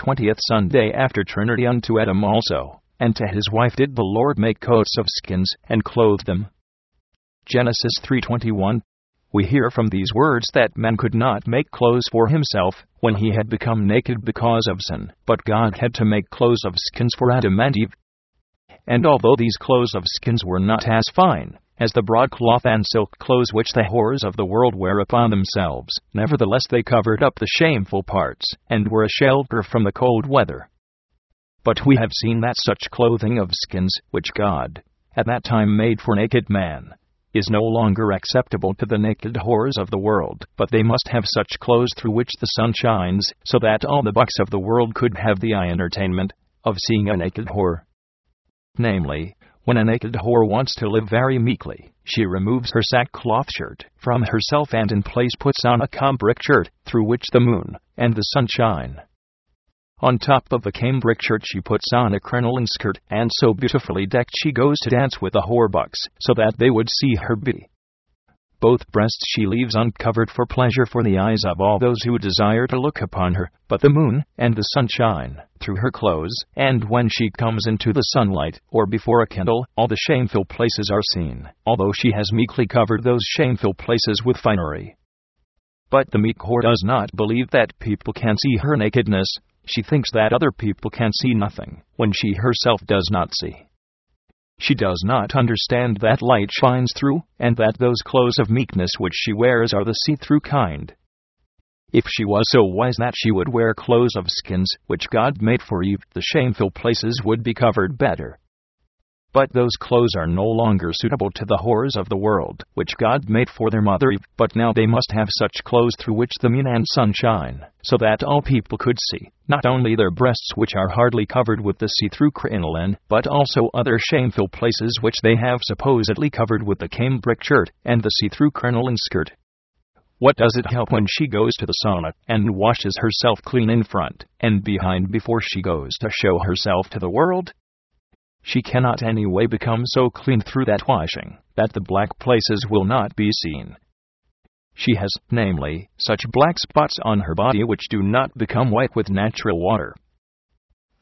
twentieth Sunday after Trinity unto Adam also, and to his wife did the Lord make coats of skins, and clothe them. Genesis 3:21 We hear from these words that man could not make clothes for himself when he had become naked because of sin, but God had to make clothes of skins for Adam and Eve. And although these clothes of skins were not as fine as the broadcloth and silk clothes which the whores of the world wear upon themselves, nevertheless they covered up the shameful parts, and were a shelter from the cold weather. But we have seen that such clothing of skins, which God at that time made for naked man, is no longer acceptable to the naked whores of the world, but they must have such clothes through which the sun shines, so that all the bucks of the world could have the eye entertainment of seeing a naked whore. Namely, when a naked whore wants to live very meekly, she removes her sackcloth shirt from herself and in place puts on a cambric shirt, through which the moon and the sun shine. On top of the cambric shirt she puts on a crinoline skirt, and so beautifully decked she goes to dance with the whorebucks, so that they would see her beauty. Both breasts she leaves uncovered for pleasure for the eyes of all those who desire to look upon her, but the moon and the sun shine through her clothes, and when she comes into the sunlight, or before a candle, all the shameful places are seen, although she has meekly covered those shameful places with finery. But the meek whore does not believe that people can see her nakedness, she thinks that other people can see nothing, when she herself does not see. She does not understand that light shines through, and that those clothes of meekness which she wears are the see through kind. If she was so wise that she would wear clothes of skins, which God made for Eve, the shameful places would be covered better. But those clothes are no longer suitable to the whores of the world, which God made for their mother Eve, but now they must have such clothes through which the moon and sun shine, so that all people could see, not only their breasts which are hardly covered with the see-through crinoline, but also other shameful places which they have supposedly covered with the cambric shirt and the see-through crinoline skirt. What does it help when she goes to the sauna and washes herself clean in front and behind before she goes to show herself to the world? She cannot anyway become so clean through that washing that the black places will not be seen. She has, namely, such black spots on her body which do not become white with natural water.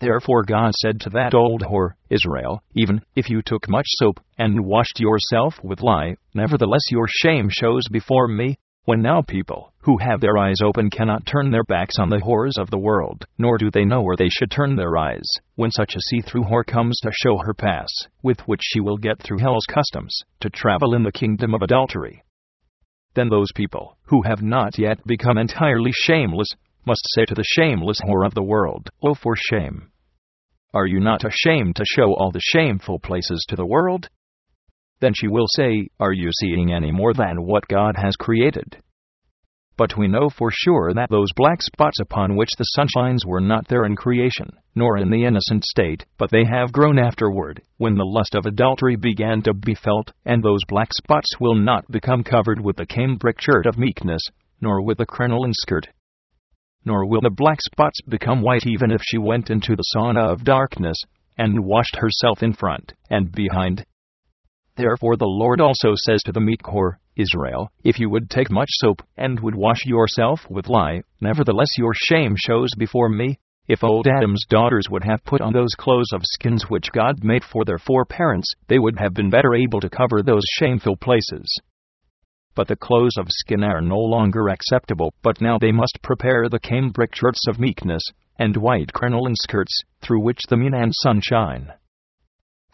Therefore God said to that old whore, Israel, even if you took much soap and washed yourself with lye, nevertheless your shame shows before me, when now people, who have their eyes open, cannot turn their backs on the horrors of the world, nor do they know where they should turn their eyes, when such a see through whore comes to show her pass, with which she will get through hell's customs, to travel in the kingdom of adultery. Then those people, who have not yet become entirely shameless, must say to the shameless whore of the world, Oh, for shame! Are you not ashamed to show all the shameful places to the world? Then she will say, Are you seeing any more than what God has created? But we know for sure that those black spots upon which the sun shines were not there in creation, nor in the innocent state, but they have grown afterward, when the lust of adultery began to be felt, and those black spots will not become covered with the cambric shirt of meekness, nor with the crinoline skirt. Nor will the black spots become white even if she went into the sauna of darkness, and washed herself in front and behind, Therefore the Lord also says to the meek whore, Israel, if you would take much soap, and would wash yourself with lye, nevertheless your shame shows before me. If old Adam's daughters would have put on those clothes of skins which God made for their foreparents, they would have been better able to cover those shameful places. But the clothes of skin are no longer acceptable, but now they must prepare the cambric shirts of meekness, and white crinoline skirts, through which the moon and sun shine.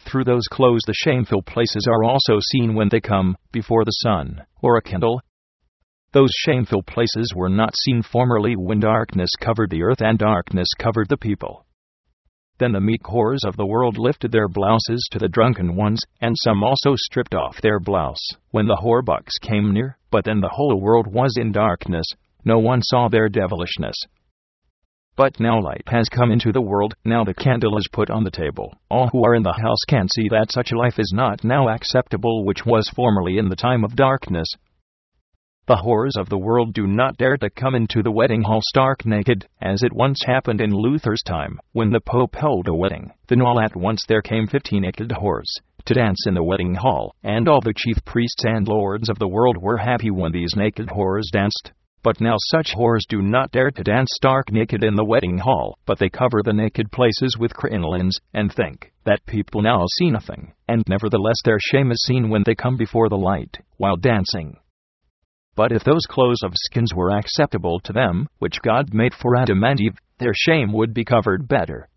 Through those clothes the shameful places are also seen when they come before the sun, or a candle. Those shameful places were not seen formerly when darkness covered the earth and darkness covered the people. Then the meek whores of the world lifted their blouses to the drunken ones, and some also stripped off their blouse, when the whorebucks came near, but then the whole world was in darkness, no one saw their devilishness, but now light has come into the world, now the candle is put on the table. All who are in the house can see that such life is not now acceptable which was formerly in the time of darkness. The whores of the world do not dare to come into the wedding hall stark naked, as it once happened in Luther's time, when the Pope held a wedding. Then all at once there came fifteen naked whores to dance in the wedding hall, and all the chief priests and lords of the world were happy when these naked whores danced. But now such whores do not dare to dance stark naked in the wedding hall, but they cover the naked places with crinolines, and think that people now see nothing, and nevertheless their shame is seen when they come before the light, while dancing. But if those clothes of skins were acceptable to them, which God made for Adam and Eve, their shame would be covered better.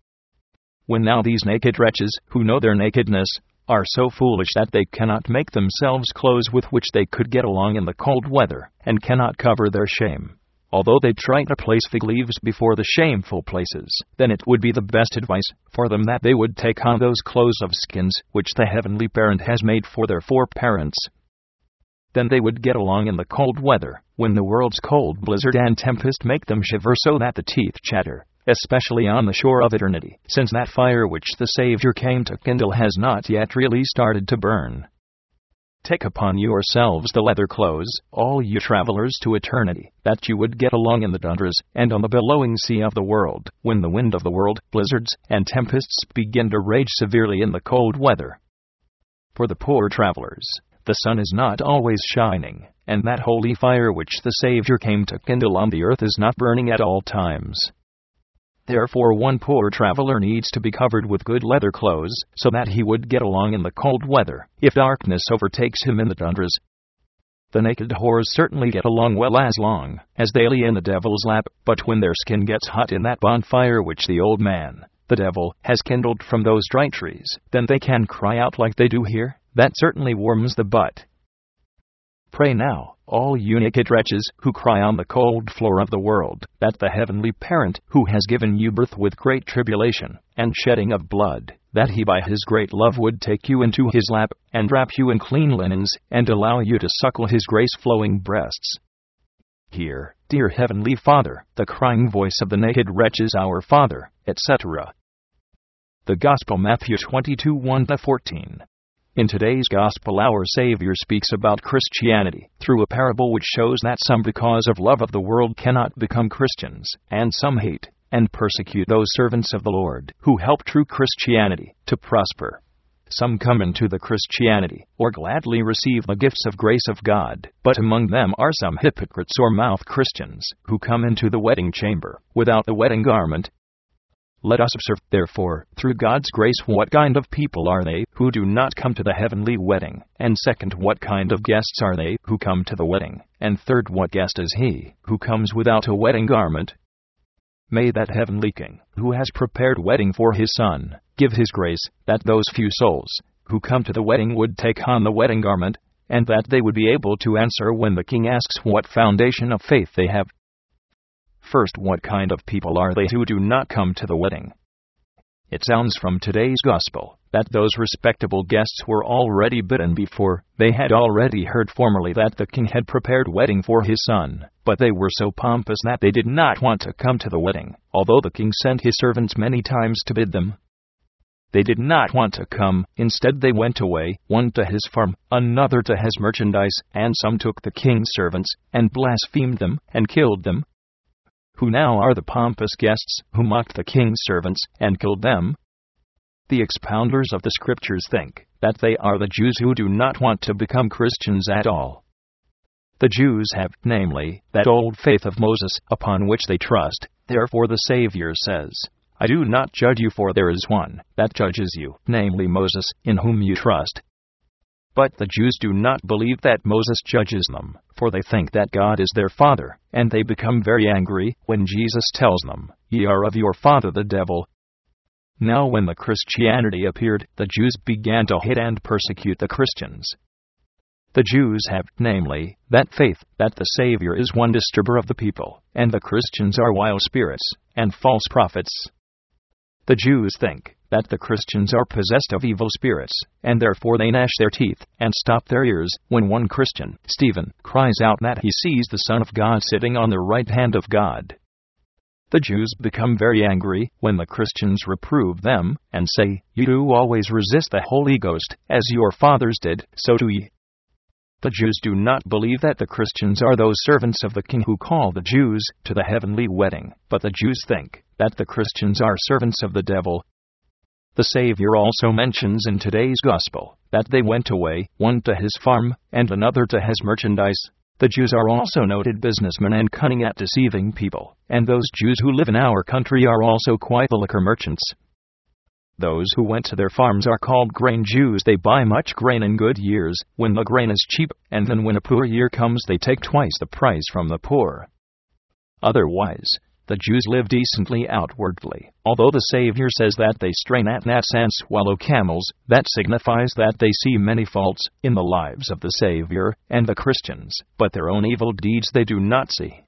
When now these naked wretches, who know their nakedness, are so foolish that they cannot make themselves clothes with which they could get along in the cold weather, and cannot cover their shame. Although they try to place fig leaves before the shameful places, then it would be the best advice for them that they would take on those clothes of skins which the Heavenly Parent has made for their foreparents. Then they would get along in the cold weather, when the world's cold blizzard and tempest make them shiver so that the teeth chatter especially on the shore of eternity, since that fire which the Savior came to kindle has not yet really started to burn. Take upon yourselves the leather clothes, all you travelers to eternity, that you would get along in the tundras and on the billowing sea of the world, when the wind of the world, blizzards, and tempests begin to rage severely in the cold weather. For the poor travelers, the sun is not always shining, and that holy fire which the Savior came to kindle on the earth is not burning at all times. Therefore, one poor traveler needs to be covered with good leather clothes, so that he would get along in the cold weather, if darkness overtakes him in the tundras. The naked whores certainly get along well as long as they lay in the devil's lap, but when their skin gets hot in that bonfire which the old man, the devil, has kindled from those dry trees, then they can cry out like they do here. That certainly warms the butt. Pray now, all naked wretches who cry on the cold floor of the world, that the heavenly parent, who has given you birth with great tribulation and shedding of blood, that he by his great love would take you into his lap, and wrap you in clean linens, and allow you to suckle his grace flowing breasts. Hear, dear Heavenly Father, the crying voice of the naked wretches, our Father, etc. The Gospel Matthew 22 1 14. In today's Gospel, our Savior speaks about Christianity through a parable which shows that some, because of love of the world, cannot become Christians, and some hate and persecute those servants of the Lord who help true Christianity to prosper. Some come into the Christianity, or gladly receive the gifts of grace of God, but among them are some hypocrites or mouth Christians, who come into the wedding chamber without the wedding garment, let us observe, therefore, through God's grace, what kind of people are they who do not come to the heavenly wedding, and second, what kind of guests are they who come to the wedding, and third, what guest is he who comes without a wedding garment? May that heavenly King, who has prepared wedding for his Son, give his grace, that those few souls who come to the wedding would take on the wedding garment, and that they would be able to answer when the King asks what foundation of faith they have First, what kind of people are they who do not come to the wedding? It sounds from today's gospel that those respectable guests were already bidden before they had already heard formerly that the king had prepared wedding for his son, but they were so pompous that they did not want to come to the wedding, although the king sent his servants many times to bid them. They did not want to come, instead, they went away, one to his farm, another to his merchandise, and some took the king's servants, and blasphemed them, and killed them, who now are the pompous guests who mocked the king's servants and killed them? The expounders of the scriptures think that they are the Jews who do not want to become Christians at all. The Jews have, namely, that old faith of Moses upon which they trust. Therefore, the Savior says, I do not judge you, for there is one that judges you, namely Moses, in whom you trust. But the Jews do not believe that Moses judges them, for they think that God is their father, and they become very angry when Jesus tells them, Ye are of your father the devil. Now, when the Christianity appeared, the Jews began to hate and persecute the Christians. The Jews have, namely, that faith that the Savior is one disturber of the people, and the Christians are wild spirits and false prophets. The Jews think that the Christians are possessed of evil spirits, and therefore they gnash their teeth and stop their ears when one Christian, Stephen, cries out that he sees the Son of God sitting on the right hand of God. The Jews become very angry when the Christians reprove them and say, You do always resist the Holy Ghost, as your fathers did, so do ye. The Jews do not believe that the Christians are those servants of the King who call the Jews to the heavenly wedding, but the Jews think that the Christians are servants of the devil the Savior also mentions in today's Gospel that they went away, one to his farm, and another to his merchandise. The Jews are also noted businessmen and cunning at deceiving people, and those Jews who live in our country are also quite the liquor merchants. Those who went to their farms are called grain Jews. They buy much grain in good years, when the grain is cheap, and then when a poor year comes, they take twice the price from the poor. Otherwise, the Jews live decently outwardly, although the Savior says that they strain at gnats and swallow camels, that signifies that they see many faults in the lives of the Savior and the Christians, but their own evil deeds they do not see.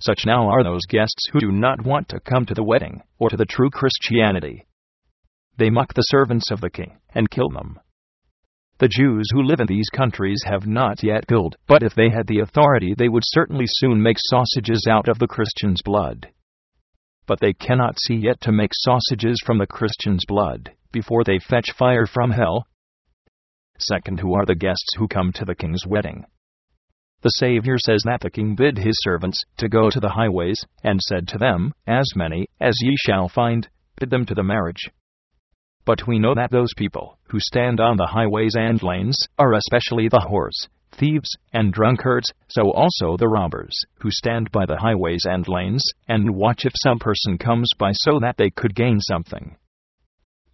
Such now are those guests who do not want to come to the wedding, or to the true Christianity. They mock the servants of the king, and kill them. The Jews who live in these countries have not yet killed, but if they had the authority, they would certainly soon make sausages out of the Christian's blood. But they cannot see yet to make sausages from the Christian's blood, before they fetch fire from hell. Second, who are the guests who come to the king's wedding? The Savior says that the king bid his servants to go to the highways, and said to them, As many as ye shall find, bid them to the marriage. But we know that those people who stand on the highways and lanes are especially the whores, thieves, and drunkards, so also the robbers, who stand by the highways and lanes, and watch if some person comes by so that they could gain something.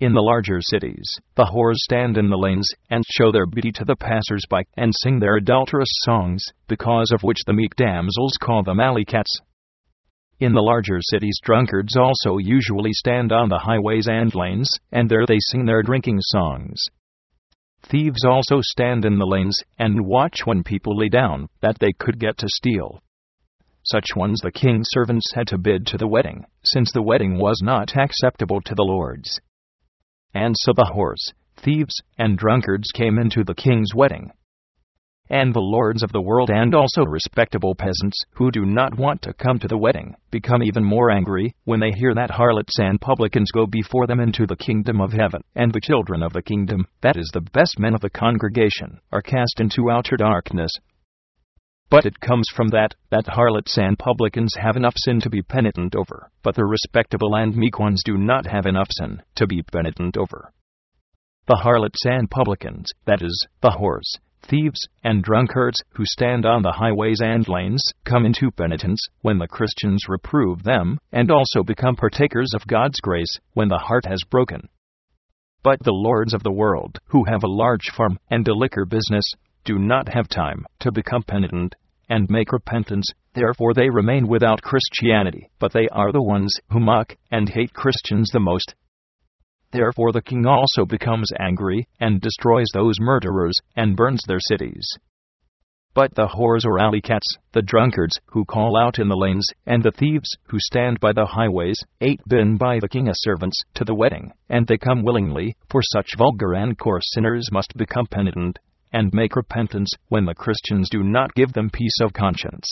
In the larger cities, the whores stand in the lanes, and show their beauty to the passers by, and sing their adulterous songs, because of which the meek damsels call them alley cats. In the larger cities, drunkards also usually stand on the highways and lanes, and there they sing their drinking songs. Thieves also stand in the lanes and watch when people lay down, that they could get to steal. Such ones the king's servants had to bid to the wedding, since the wedding was not acceptable to the lords. And so the whores, thieves, and drunkards came into the king's wedding, and the lords of the world and also respectable peasants who do not want to come to the wedding become even more angry when they hear that harlots and publicans go before them into the kingdom of heaven, and the children of the kingdom, that is, the best men of the congregation, are cast into outer darkness. But it comes from that, that harlots and publicans have enough sin to be penitent over, but the respectable and meek ones do not have enough sin to be penitent over. The harlots and publicans, that is, the whores, thieves, and drunkards who stand on the highways and lanes come into penitence when the Christians reprove them, and also become partakers of God's grace when the heart has broken. But the lords of the world, who have a large farm and a liquor business, do not have time to become penitent and make repentance, therefore they remain without Christianity, but they are the ones who mock and hate Christians the most, Therefore the king also becomes angry, and destroys those murderers, and burns their cities. But the whores or alley cats, the drunkards, who call out in the lanes, and the thieves, who stand by the highways, ate been by the king as servants to the wedding, and they come willingly, for such vulgar and coarse sinners must become penitent, and make repentance, when the Christians do not give them peace of conscience.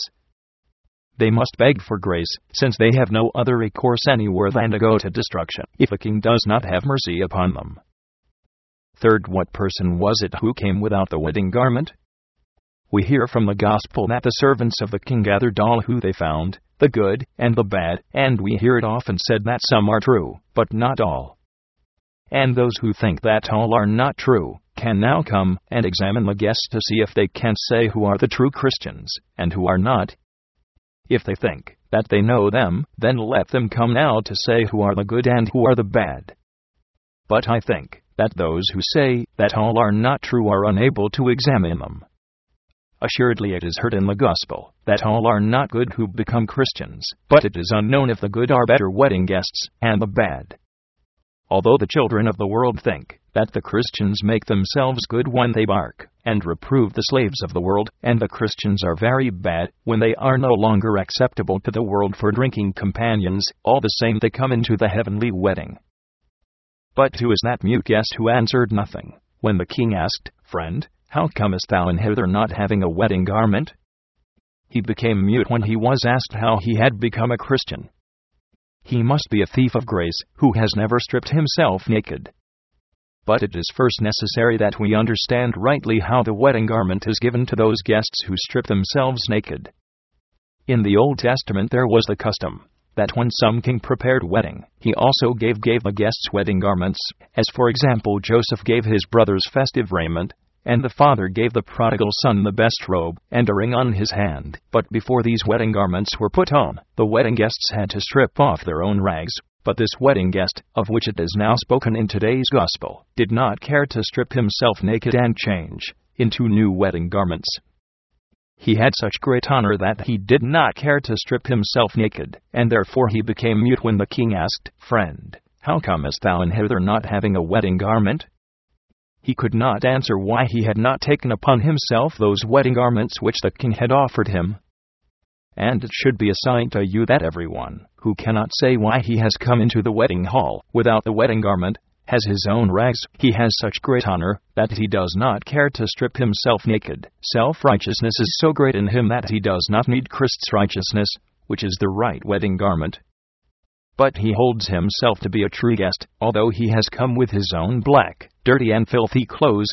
They must beg for grace, since they have no other recourse anywhere than to go to destruction, if a king does not have mercy upon them. Third, what person was it who came without the wedding garment? We hear from the gospel that the servants of the king gathered all who they found, the good and the bad, and we hear it often said that some are true, but not all. And those who think that all are not true can now come and examine the guests to see if they can say who are the true Christians and who are not, if they think that they know them, then let them come now to say who are the good and who are the bad. But I think that those who say that all are not true are unable to examine them. Assuredly, it is heard in the gospel that all are not good who become Christians, but it is unknown if the good are better wedding guests, and the bad. Although the children of the world think that the Christians make themselves good when they bark and reprove the slaves of the world, and the Christians are very bad when they are no longer acceptable to the world for drinking companions, all the same they come into the heavenly wedding. But who is that mute guest who answered nothing when the king asked, Friend, how comest thou in hither not having a wedding garment? He became mute when he was asked how he had become a Christian. He must be a thief of grace, who has never stripped himself naked. But it is first necessary that we understand rightly how the wedding garment is given to those guests who strip themselves naked. In the Old Testament there was the custom that when some king prepared wedding, he also gave gave the guests wedding garments, as for example Joseph gave his brothers festive raiment, and the father gave the prodigal son the best robe and a ring on his hand. But before these wedding garments were put on, the wedding guests had to strip off their own rags. But this wedding guest, of which it is now spoken in today's gospel, did not care to strip himself naked and change into new wedding garments. He had such great honor that he did not care to strip himself naked, and therefore he became mute when the king asked, Friend, how comest thou in hither not having a wedding garment? He could not answer why he had not taken upon himself those wedding garments which the king had offered him. And it should be a sign to you that everyone, who cannot say why he has come into the wedding hall without the wedding garment, has his own rags, he has such great honor, that he does not care to strip himself naked. Self righteousness is so great in him that he does not need Christ's righteousness, which is the right wedding garment. But he holds himself to be a true guest, although he has come with his own black, dirty, and filthy clothes.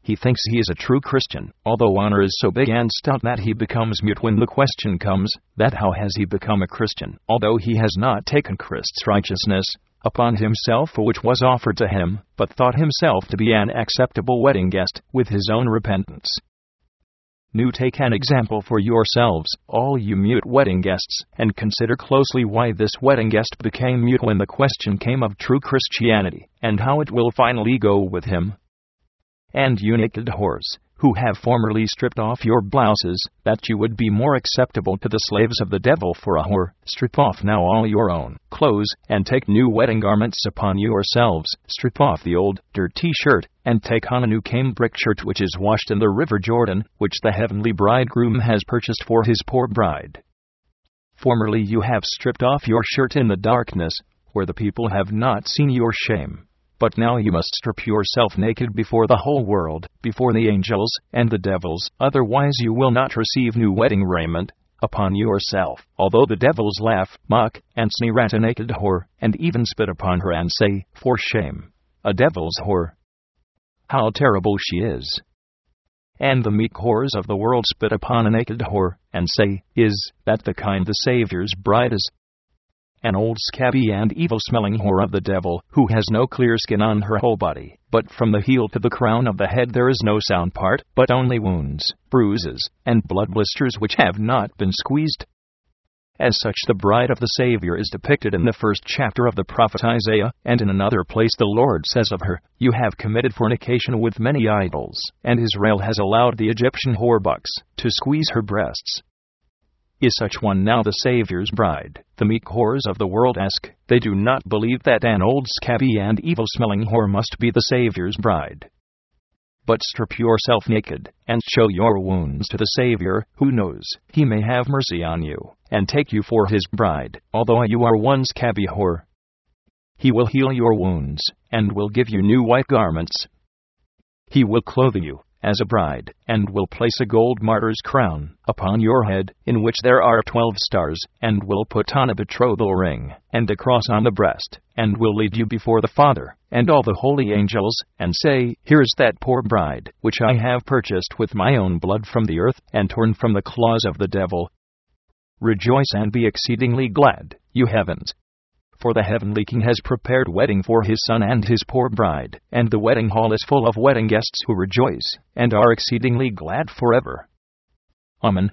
He thinks he is a true Christian, although honor is so big and stout that he becomes mute when the question comes, that how has he become a Christian, although he has not taken Christ's righteousness upon himself for which was offered to him, but thought himself to be an acceptable wedding guest, with his own repentance. New take an example for yourselves, all you mute wedding guests, and consider closely why this wedding guest became mute when the question came of true Christianity, and how it will finally go with him. And you naked whores, who have formerly stripped off your blouses, that you would be more acceptable to the slaves of the devil for a whore. Strip off now all your own clothes, and take new wedding garments upon yourselves. Strip off the old, dirty shirt, and take on a new cambric shirt which is washed in the river Jordan, which the heavenly bridegroom has purchased for his poor bride. Formerly you have stripped off your shirt in the darkness, where the people have not seen your shame. But now you must strip yourself naked before the whole world, before the angels and the devils, otherwise you will not receive new wedding raiment upon yourself. Although the devils laugh, mock, and sneer at a naked whore, and even spit upon her and say, For shame! A devil's whore! How terrible she is! And the meek whores of the world spit upon a naked whore, and say, Is that the kind the Saviour's bride is? An old scabby and evil smelling whore of the devil, who has no clear skin on her whole body, but from the heel to the crown of the head there is no sound part, but only wounds, bruises, and blood blisters which have not been squeezed. As such, the bride of the Savior is depicted in the first chapter of the prophet Isaiah, and in another place the Lord says of her, You have committed fornication with many idols, and Israel has allowed the Egyptian whorebucks to squeeze her breasts. Is such one now the Saviour's bride? The meek whores of the world ask. They do not believe that an old scabby and evil smelling whore must be the Saviour's bride. But strip yourself naked, and show your wounds to the Savior, who knows he may have mercy on you, and take you for his bride, although you are one scabby whore. He will heal your wounds, and will give you new white garments. He will clothe you as a bride, and will place a gold martyr's crown upon your head, in which there are twelve stars, and will put on a betrothal ring, and a cross on the breast, and will lead you before the Father, and all the holy angels, and say, Here is that poor bride, which I have purchased with my own blood from the earth, and torn from the claws of the devil. Rejoice and be exceedingly glad, you heavens, for the heavenly king has prepared wedding for his son and his poor bride, and the wedding hall is full of wedding guests who rejoice, and are exceedingly glad forever. Amen.